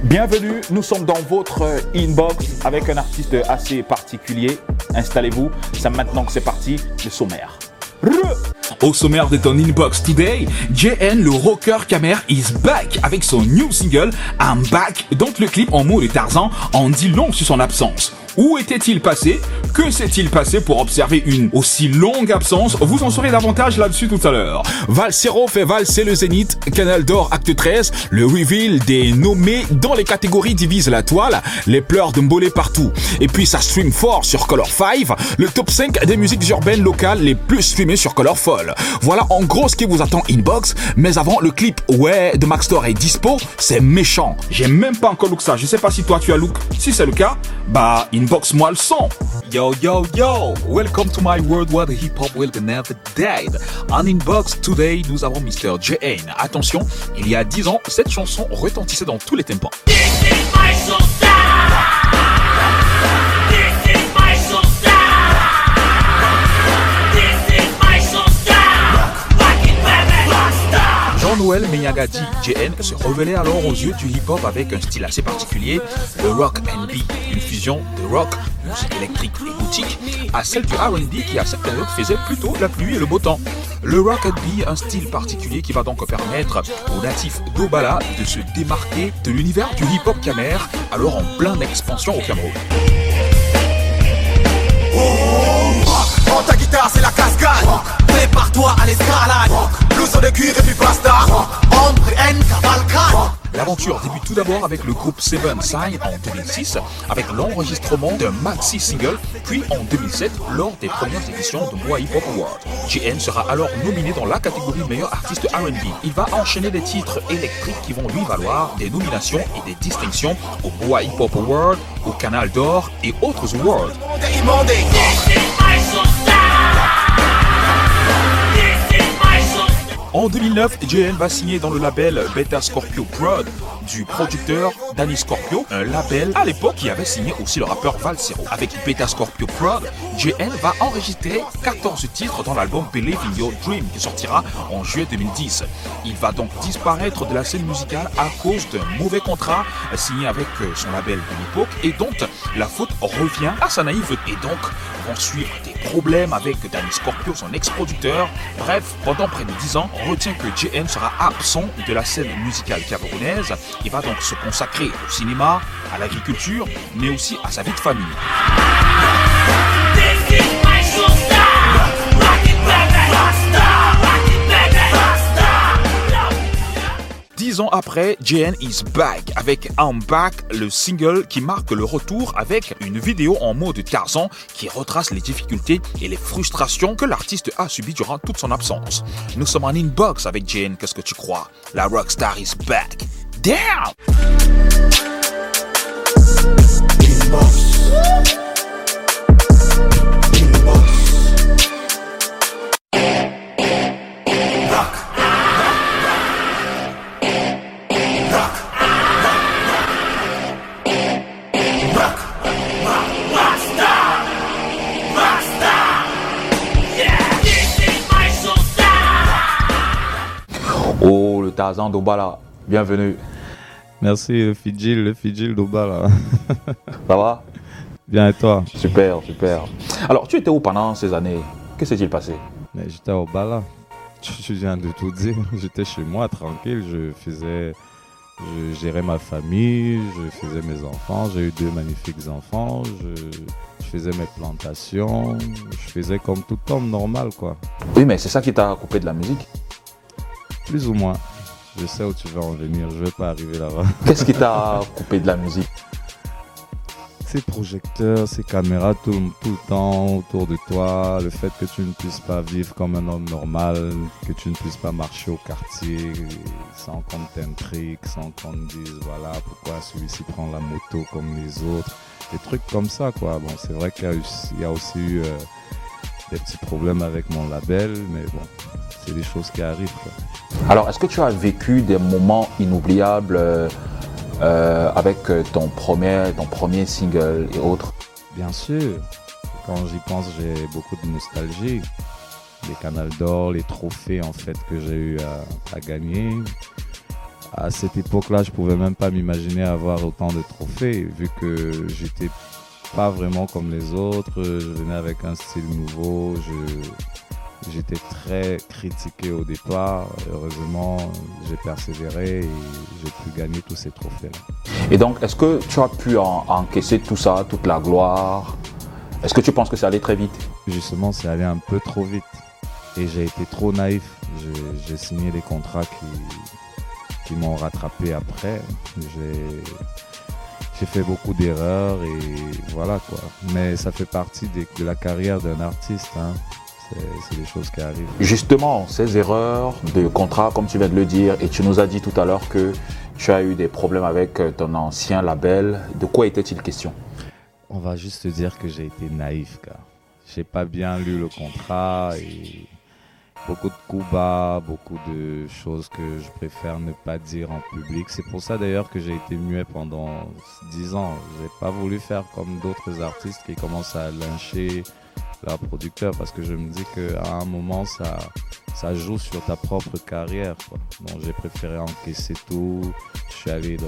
Bienvenue, nous sommes dans votre inbox avec un artiste assez particulier. Installez-vous, c'est maintenant que c'est parti, le sommaire. Au sommaire de ton inbox today, JN le rocker Camer is back avec son new single I'm Back dont le clip en mots de Tarzan en dit long sur son absence. Où était-il passé? Que s'est-il passé pour observer une aussi longue absence? Vous en saurez davantage là-dessus tout à l'heure. Valsero fait valser le Zénith, Canal d'Or Acte 13, le reveal des nommés dans les catégories divisent la toile, les pleurs de Mbolé partout. Et puis ça stream fort sur Color 5, le top 5 des musiques urbaines locales les plus streamées sur Color Fall. Voilà en gros ce qui vous attend inbox, mais avant le clip Ouais de Max Store est dispo, c'est méchant. J'ai même pas encore look ça, je sais pas si toi tu as look. Si c'est le cas, bah inbox-moi le son. Yo yo yo, welcome to my world where the hip hop will never dead. En inbox today, nous avons Mr. J.N. Attention, il y a 10 ans, cette chanson retentissait dans tous les tympans. Jean-Noël Meyagadi JN se révélait alors aux yeux du hip-hop avec un style assez particulier, le rock and B, une fusion de rock, musique électrique et boutique, à celle du R&B qui à cette période faisait plutôt la pluie et le beau temps. Le rock and B, un style particulier qui va donc permettre aux natifs d'Obala de se démarquer de l'univers du hip-hop camer, alors en pleine expansion au Cameroun. Prends ta guitare, c'est la cascade. Prépare-toi à l'escalade. Blouson de cuir et puis basta. Ombre N cavalcade. L'aventure débute tout d'abord avec le groupe Seven Sign en 2006, avec l'enregistrement d'un maxi single, puis en 2007 lors des premières éditions de Bois Hip Hop Award. JN sera alors nominé dans la catégorie meilleur artiste R&B. Il va enchaîner des titres électriques qui vont lui valoir des nominations et des distinctions au Bois Hip Hop Award, au Canal d'Or et autres awards. En 2009, JN va signer dans le label Beta Scorpio Prod du producteur Danny Scorpio, un label à l'époque qui avait signé aussi le rappeur Valsero. Avec Beta Scorpio Prod, JN va enregistrer 14 titres dans l'album Believe in Your Dream qui sortira en juillet 2010. Il va donc disparaître de la scène musicale à cause d'un mauvais contrat signé avec son label de l'époque et dont la faute revient à sa naïveté. Et donc vont suivre des problèmes avec Danny Scorpio, son ex-producteur. Bref, pendant près de 10 ans, on retient que JN sera absent de la scène musicale camerounaise. Il va donc se consacrer au cinéma, à l'agriculture, mais aussi à sa vie de famille. Dix ans après, JN is back avec I'm Back, le single qui marque le retour avec une vidéo en mode Tarzan qui retrace les difficultés et les frustrations que l'artiste a subies durant toute son absence. Nous sommes en inbox avec JN, qu'est-ce que tu crois? La rockstar is back. Damn! Tarzan d'Obala, bienvenue. Merci, le Fidji, le Fidji d'Obala. Ça va? Bien et toi? Super, super. Alors, tu étais où pendant ces années? Que s'est-il passé? Mais j'étais au Bala. Je viens de tout dire. J'étais chez moi, tranquille. Je faisais. Je gérais ma famille, je faisais mes enfants. J'ai eu deux magnifiques enfants. Je, je faisais mes plantations. Je faisais comme tout homme normal, quoi. Oui, mais c'est ça qui t'a coupé de la musique? Plus ou moins. Je sais où tu veux en venir. Je vais pas arriver là-bas. Qu'est-ce qui t'a coupé de la musique? Ces projecteurs, ces caméras tout, tout le temps autour de toi, le fait que tu ne puisses pas vivre comme un homme normal, que tu ne puisses pas marcher au quartier sans qu'on t'intrigue, sans qu'on te dise voilà pourquoi celui-ci prend la moto comme les autres, des trucs comme ça quoi. Bon, c'est vrai qu'il y a aussi, il y a aussi eu euh, des petits problèmes avec mon label, mais bon, c'est des choses qui arrivent. Quoi. Alors, est-ce que tu as vécu des moments inoubliables euh, euh, avec euh, ton premier, ton premier single et autres? Bien sûr, quand j'y pense, j'ai beaucoup de nostalgie. Les canals d'or, les trophées en fait que j'ai eu à, à gagner. à cette époque-là, je pouvais même pas m'imaginer avoir autant de trophées, vu que j'étais pas vraiment comme les autres. Je venais avec un style nouveau. j'étais très critiqué au départ. Heureusement, j'ai persévéré et j'ai pu gagner tous ces trophées-là. Et donc, est-ce que tu as pu encaisser tout ça, toute la gloire? Est-ce que tu penses que ça allait très vite? Justement, c'est allé un peu trop vite. Et j'ai été trop naïf. J'ai signé des contrats qui, qui m'ont rattrapé après. J'ai fait beaucoup d'erreurs et voilà quoi. Mais ça fait partie de, la carrière d'un artiste. Hein. C'est des choses qui arrivent. Justement, ces erreurs de contrat, comme tu viens de le dire, et tu nous as dit tout à l'heure que tu as eu des problèmes avec ton ancien label. De quoi était-il question? On va juste dire que j'ai été naïf, car j'ai pas bien lu le contrat et beaucoup de coups bas, beaucoup de choses que je préfère ne pas dire en public. C'est pour ça d'ailleurs que j'ai été muet pendant 10 ans. J'ai pas voulu faire comme d'autres artistes qui commencent à lyncher leurs producteurs parce que je me dis qu'à un moment ça, ça joue sur ta propre carrière. Donc j'ai préféré encaisser tout. Je suis allé dans,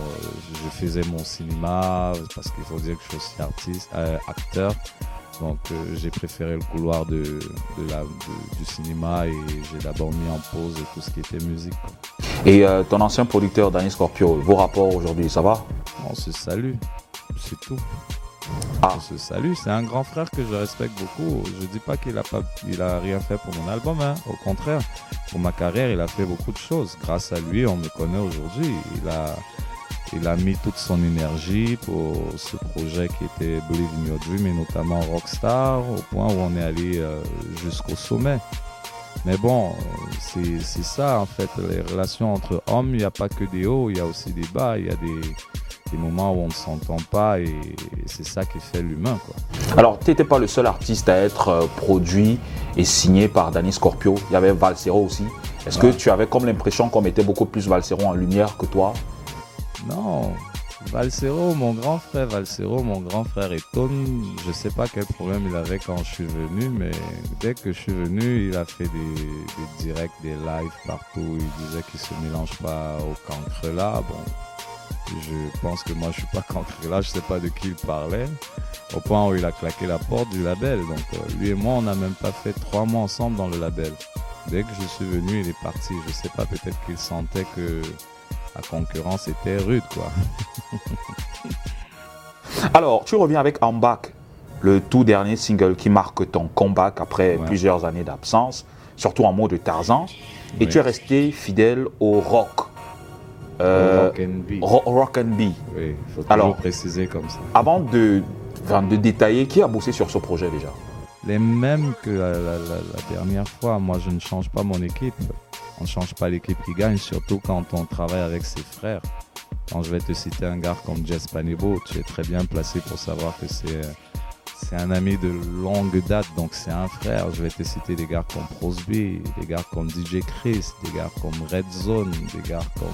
je faisais mon cinéma parce qu'il faut dire que je suis aussi artiste, euh, acteur. Donc euh, j'ai préféré le couloir de, du cinéma et j'ai d'abord mis en pause tout ce qui était musique. Et euh, ton ancien producteur, Danny Scorpio, vos rapports aujourd'hui, ça va? On se salue, c'est tout. Ah. On se salue, c'est un grand frère que je respecte beaucoup. Je dis pas qu'il a pas, il a rien fait pour mon album, hein. au contraire. Pour ma carrière, il a fait beaucoup de choses. Grâce à lui, on me connaît aujourd'hui. Il a, il a mis toute son énergie pour ce projet qui était Believe in Your Dream et notamment Rockstar au point où on est allé euh, jusqu'au sommet. Mais bon, c'est ça en fait, les relations entre hommes, il n'y a pas que des hauts, il y a aussi des bas, il y a des, des moments où on ne s'entend pas et c'est ça qui fait l'humain. Alors, tu n'étais pas le seul artiste à être euh, produit et signé par Danny Scorpio, il y avait Valsero aussi. Est-ce que tu avais comme l'impression qu'on mettait beaucoup plus Valsero en lumière que toi? Non, Valsero, mon grand frère, Valsero, mon grand frère étonne. Je sais pas quel problème il avait quand je suis venu, mais dès que je suis venu, il a fait des, directs, des lives partout. Il disait qu'il se mélange pas au cancre là. Bon, je pense que moi je suis pas cancre là, je sais pas de qui il parlait. Au point où il a claqué la porte du label. Donc euh, lui et moi, on n'a même pas fait trois mois ensemble dans le label. Dès que je suis venu, il est parti. Je sais pas, peut-être qu'il sentait que la concurrence était rude, quoi. Alors, tu reviens avec I'm le tout dernier single qui marque ton comeback après plusieurs années d'absence, surtout en mode Tarzan, et tu es resté fidèle au rock. Euh, rock and B. rock and B. Oui, faut toujours Alors, préciser comme ça. Avant de, de détailler, qui a bossé sur ce projet déjà? Les mêmes que la dernière fois. Moi, je ne change pas mon équipe on ne change pas l'équipe qui gagne, surtout quand on travaille avec ses frères. Quand je vais te citer un gars comme Jess Panebo, tu es très bien placé pour savoir que c'est un ami de longue date, donc c'est un frère. Je vais te citer des gars comme Prosby, des gars comme DJ Chris, des gars comme Red Zone, des gars comme...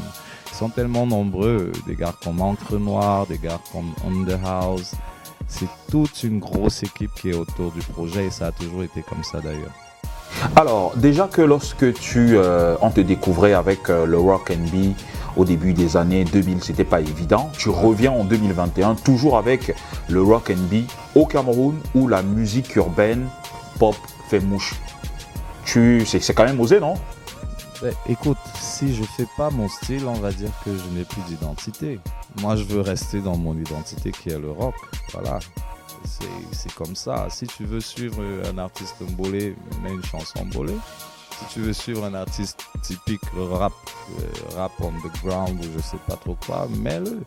Ils sont tellement nombreux, des gars comme Encre Noire, des gars comme On The House. C'est toute une grosse équipe qui est autour du projet et ça a toujours été comme ça d'ailleurs. Alors, déjà que lorsque tu, euh, on te découvrait avec euh, le rock and B au début des années 2000, c'était pas évident. Tu reviens en 2021 toujours avec le rock and B au Cameroun où la musique urbaine pop fait mouche. Tu, c'est quand même osé, non? Ben, Écoute, si je fais pas mon style, on va dire que je n'ai plus d'identité. Moi, je veux rester dans mon identité qui est le rock. Voilà c'est comme ça. Si tu veux suivre un artiste mbolé, mets une chanson mbolé. Si tu veux suivre un artiste typique rap, euh, rap on the ground ou je sais pas trop quoi, mets-le.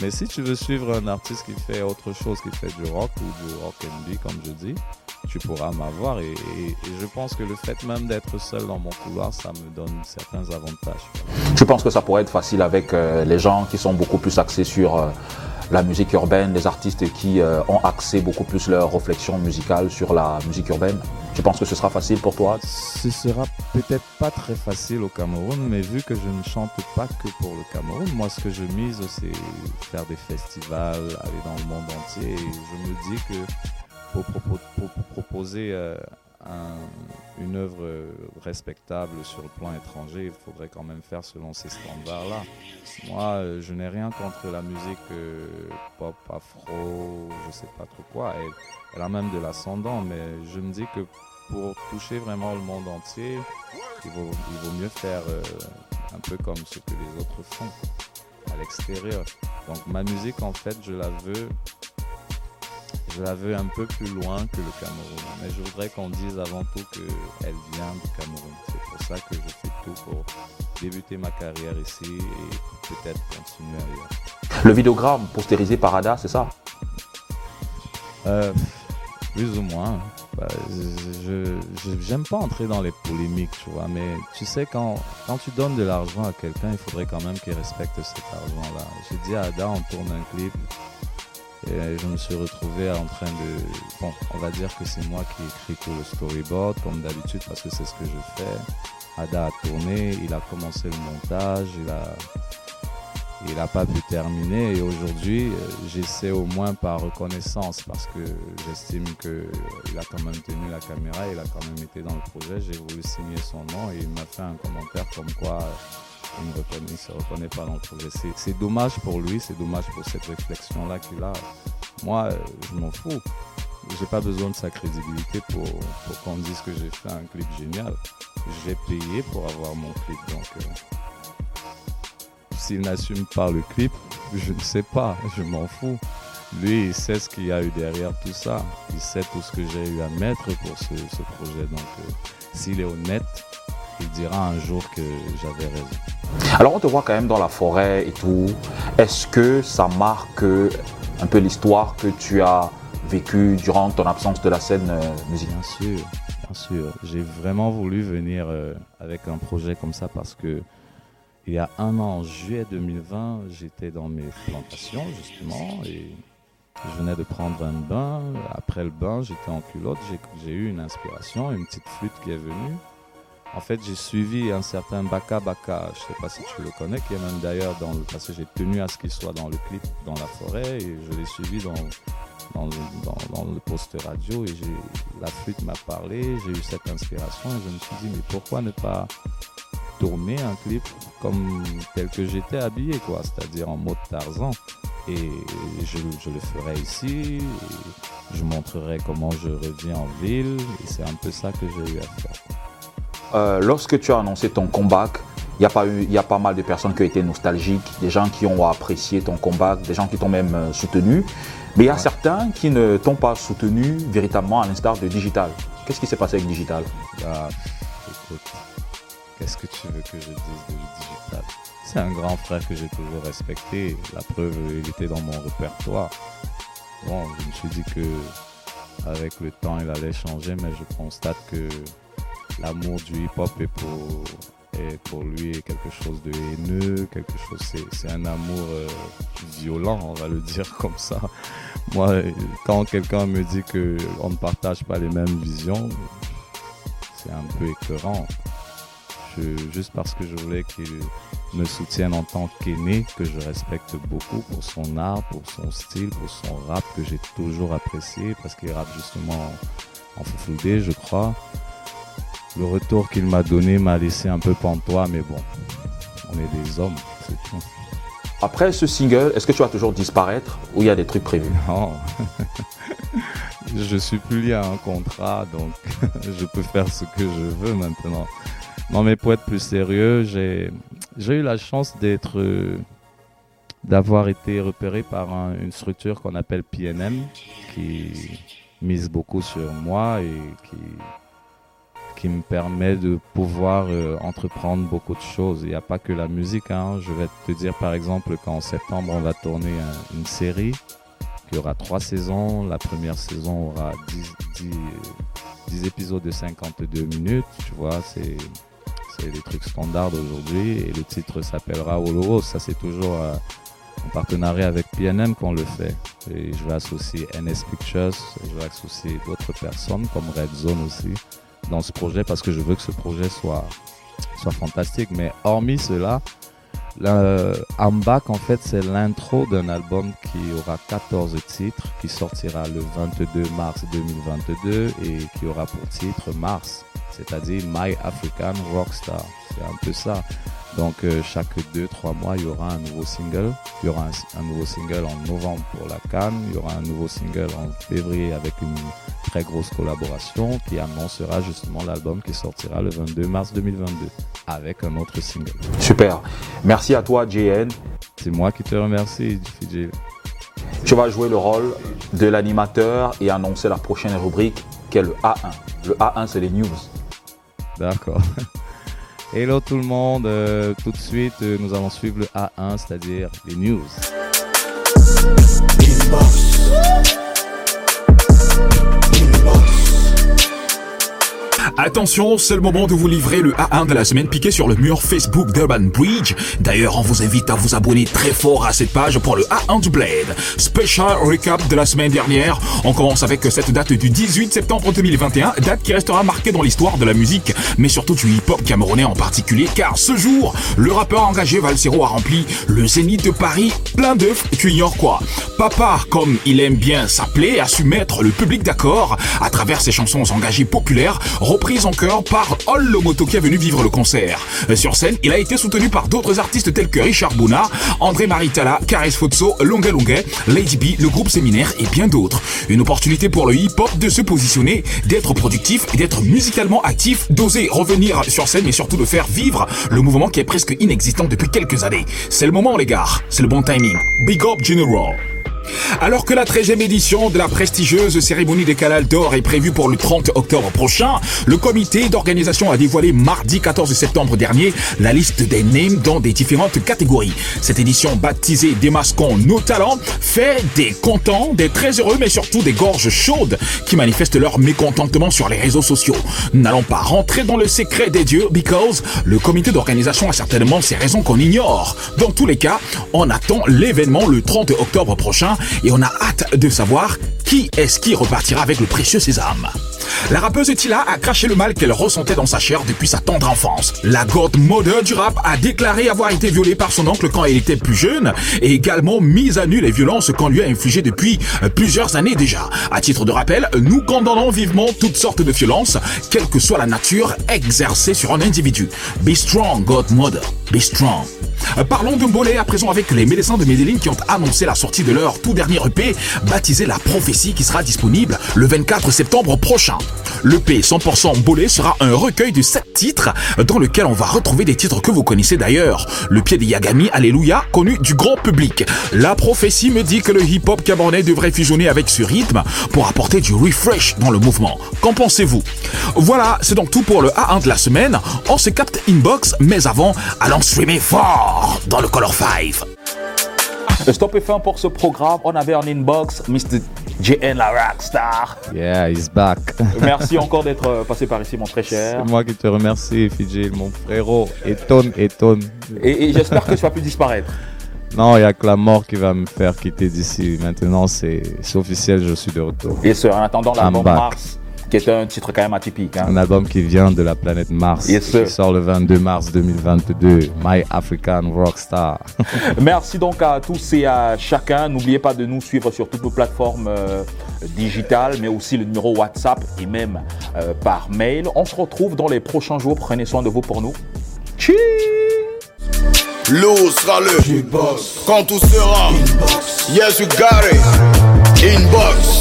Mais si tu veux suivre un artiste qui fait autre chose, qui fait du rock ou du rock and comme je dis, tu pourras m'avoir. Et, je pense que le fait même d'être seul dans mon couloir, ça me donne certains avantages. Je pense que ça pourrait être facile avec euh, les gens qui sont beaucoup plus axés sur euh, la musique urbaine, les artistes qui euh, ont axé beaucoup plus leur réflexion musicale sur la musique urbaine. Je pense que ce sera facile pour toi? Ce sera peut-être pas très facile au Cameroun, mais vu que je ne chante pas que pour le Cameroun, moi ce que je mise c'est faire des festivals, aller dans le monde entier. je me dis que pour, proposer euh, une œuvre respectable sur le plan étranger, il faudrait quand même faire selon ces standards-là. Moi, euh, je n'ai rien contre la musique euh, pop, afro, je sais pas trop quoi. Elle, a même de l'ascendant, mais je me dis que pour toucher vraiment le monde entier, il vaut, mieux faire euh, un peu comme ce que les autres font à l'extérieur. Donc ma musique, en fait, je la veux je la veux un peu plus loin que le Cameroun. Mais je voudrais qu'on dise avant tout qu'elle vient du Cameroun. C'est pour ça que je fais tout pour débuter ma carrière ici et peut-être continuer ailleurs. Le vidéogramme postérisé par Ada, c'est ça? Euh, Plus ou moins. Bah, je j'aime pas entrer dans les polémiques, tu vois, mais tu sais, quand, quand tu donnes de l'argent à quelqu'un, il faudrait quand même qu'il respecte cet argent-là. J'ai dit à Ada, on tourne un clip, et je me suis retrouvé en train de... Bon, on va dire que c'est moi qui ai écrit tout le storyboard, comme d'habitude, parce que c'est ce que je fais. Ada a tourné, il a commencé le montage, il a, il n'a pas pu terminer. Et aujourd'hui, j'essaie au moins par reconnaissance, parce que j'estime qu'il a quand même tenu la caméra, il a quand même été dans le projet. J'ai voulu signer son nom et il m'a fait un commentaire comme quoi il ne se reconnaît pas dans le projet. C'est dommage pour lui, c'est dommage pour cette réflexion-là qu'il a. Moi, je m'en fous. J'ai pas besoin de sa crédibilité pour, qu'on dise que j'ai fait un clip génial. J'ai payé pour avoir mon clip, donc euh, s'il n'assume pas le clip, je ne sais pas, je m'en fous. Lui, il sait ce qu'il y a eu derrière tout ça. Il sait tout ce que j'ai eu à mettre pour ce, ce projet. Donc, euh, s'il est honnête, il dira un jour que j'avais raison. Alors on te voit quand même dans la forêt et tout. Est-ce que ça marque un peu l'histoire que tu as vécue durant ton absence de la scène euh, musicale? Bien sûr, bien sûr. J'ai vraiment voulu venir euh, avec un projet comme ça parce que il y a un an, en juillet 2020, j'étais dans mes plantations justement et je venais de prendre un bain. Après le bain, j'étais en culotte. J'ai eu une inspiration, une petite flûte qui est venue. En fait, j'ai suivi un certain Baka Baka, je ne sais pas si tu le connais, qui est même d'ailleurs dans le. Parce que j'ai tenu à ce qu'il soit dans le clip dans la forêt et je l'ai suivi dans, dans, le, poste radio et la flûte m'a parlé, j'ai eu cette inspiration et je me suis dit, mais pourquoi ne pas tourner un clip comme tel que j'étais habillé, quoi, c'est-à-dire en mode Tarzan. Et je le ferai ici, je montrerai comment je reviens en ville, et c'est un peu ça que j'ai eu à faire. Euh, lorsque tu as annoncé ton comeback, il y, a pas eu, il y a pas mal de personnes qui ont été nostalgiques, des gens qui ont apprécié ton comeback, des gens qui t'ont même euh, soutenu. Mais il y a certains qui ne t'ont pas soutenu véritablement à l'instar de Digital. Qu'est-ce qui s'est passé avec Digital? Ah, Écoute, qu'est-ce que tu veux que je dise de Digital? C'est un grand frère que j'ai toujours respecté. La preuve, il était dans mon répertoire. Bon, je me suis dit que avec le temps, il allait changer, mais je constate que l'amour du hip-hop est pour, lui quelque chose de haineux, quelque chose, c'est un amour euh, violent, on va le dire comme ça. Moi, quand quelqu'un me dit qu'on ne partage pas les mêmes visions, c'est un peu écœurant. juste parce que je voulais qu'il me soutienne en tant qu'aîné, que je respecte beaucoup pour son art, pour son style, pour son rap que j'ai toujours apprécié, parce qu'il rappe justement en Foufoudé, je crois le retour qu'il m'a donné m'a laissé un peu pantois, mais bon, on est des hommes, c'est tout. Après ce single, est-ce que tu vas toujours disparaître ou il y a des trucs prévus? Non. je suis plus lié à un contrat, donc je peux faire ce que je veux maintenant. Non, mais pour être plus sérieux, j'ai, eu la chance d'être, d'avoir été repéré par une structure qu'on appelle PNM, qui mise beaucoup sur moi et qui, qui me permet de pouvoir euh, entreprendre beaucoup de choses. Il n'y a pas que la musique. Hein. Je vais te dire par exemple qu'en septembre, on va tourner une série qui aura trois saisons. La première saison aura 10, épisodes de 52 minutes. Tu vois, c'est des trucs standards aujourd'hui. Et le titre s'appellera Oloro. Ça, c'est toujours euh, en partenariat avec PNM qu'on le fait. Et je vais associer NS Pictures, je vais associer d'autres personnes comme Red Zone aussi dans ce projet parce que je veux que ce projet soit, fantastique. Mais hormis cela, I'm Back, en fait, c'est l'intro d'un album qui aura 14 titres, qui sortira le 22 mars 2022 et qui aura pour titre Mars, c'est-à-dire My African Rockstar. C'est un peu ça. Donc euh, chaque 2-3 mois, il y aura un nouveau single. Il y aura un, nouveau single en novembre pour la Cannes. Il y aura un nouveau single en février avec une très grosse collaboration qui annoncera justement l'album qui sortira le 22 mars 2022 avec un autre single. Super. Merci à toi, JN. C'est moi qui te remercie, FJ. Tu vas jouer le rôle de l'animateur et annoncer la prochaine rubrique qui est le A1. Le A1, c'est les news. D'accord. Hello tout le monde, euh, tout de suite euh, nous allons suivre le A1, c'est-à-dire les news. Attention, c'est le moment de vous livrer le A1 de la semaine piqué sur le mur Facebook d'Urban Bridge. D'ailleurs, on vous invite à vous abonner très fort à cette page pour le A1 du Blade. Special recap de la semaine dernière. On commence avec cette date du 18 septembre 2021, date qui restera marquée dans l'histoire de la musique, mais surtout du hip-hop camerounais en particulier, car ce jour, le rappeur engagé Valsero a rempli le Zénith de Paris plein d'œufs, tu ignores quoi. Papa, comme il aime bien s'appeler, a su mettre le public d'accord à travers ses chansons engagées populaires, reprise en chœur par Ol Lomoto qui est venu vivre le concert. Sur scène, il a été soutenu par d'autres artistes tels que Richard Bouna, André Maritala, Karis Fotso, Longue Longue, Lady B, le groupe Séminaire et bien d'autres. Une opportunité pour le hip-hop de se positionner, d'être productif et d'être musicalement actif, d'oser revenir sur scène et surtout de faire vivre le mouvement qui est presque inexistant depuis quelques années. C'est le moment les gars, c'est le bon timing. Big up General. Alors que la 13e édition de la prestigieuse cérémonie des Canals d'Or est prévue pour le 30 octobre prochain, le comité d'organisation a dévoilé mardi 14 septembre dernier la liste des names dans des différentes catégories. Cette édition baptisée Démasquons nos talents fait des contents, des très heureux, mais surtout des gorges chaudes qui manifestent leur mécontentement sur les réseaux sociaux. N'allons pas rentrer dans le secret des dieux, because le comité d'organisation a certainement ses raisons qu'on ignore. Dans tous les cas, on attend l'événement le 30 octobre prochain et on a hâte de savoir qui est-ce qui repartira avec le précieux sésame? La rappeuse Tila a craché le mal qu'elle ressentait dans sa chair depuis sa tendre enfance. La godmother du rap a déclaré avoir été violée par son oncle quand elle était plus jeune et également mise à nu les violences qu'on lui a infligées depuis plusieurs années déjà. À titre de rappel, nous condamnons vivement toutes sortes de violences, quelle que soit la nature exercée sur un individu. Be strong, godmother. Be strong. Parlons de Mbolé à présent avec les médecins de Medellin qui ont annoncé la sortie de leur tout dernier EP baptisé La Prophétie qui sera disponible le 24 septembre prochain. L'EP 100% Mbolé sera un recueil de 7 titres dans lequel on va retrouver des titres que vous connaissez d'ailleurs. Le pied de Yagami, Alléluia, connu du grand public. La prophétie me dit que le hip-hop camerounais devrait fusionner avec ce rythme pour apporter du refresh dans le mouvement. Qu'en pensez-vous? Voilà, c'est donc tout pour le A1 de la semaine. On se capte inbox, mais avant, allons streamer fort dans le Color 5. Stop et fin pour ce programme. On avait en inbox Mr. JN la rockstar. Yeah, he's back. Merci encore d'être passé par ici, mon très cher. C'est moi qui te remercie, Fidji, mon frérot. Étonne, étonne. Et, et j'espère que tu vas plus disparaître. Non, il n'y a que la mort qui va me faire quitter d'ici. Maintenant, c'est officiel, je suis de retour. Et ce, en attendant l'album Mars, qui est un titre quand même atypique. Hein. Un album qui vient de la planète Mars, Yes, qui sort le 22 mars 2022. My African Rockstar. Merci donc à tous et à chacun. N'oubliez pas de nous suivre sur toutes nos plateformes euh, digitales, mais aussi le numéro WhatsApp et même euh, par mail. On se retrouve dans les prochains jours. Prenez soin de vous pour nous. Cheers Lou sera le Quand tout sera Yes, you got it Inbox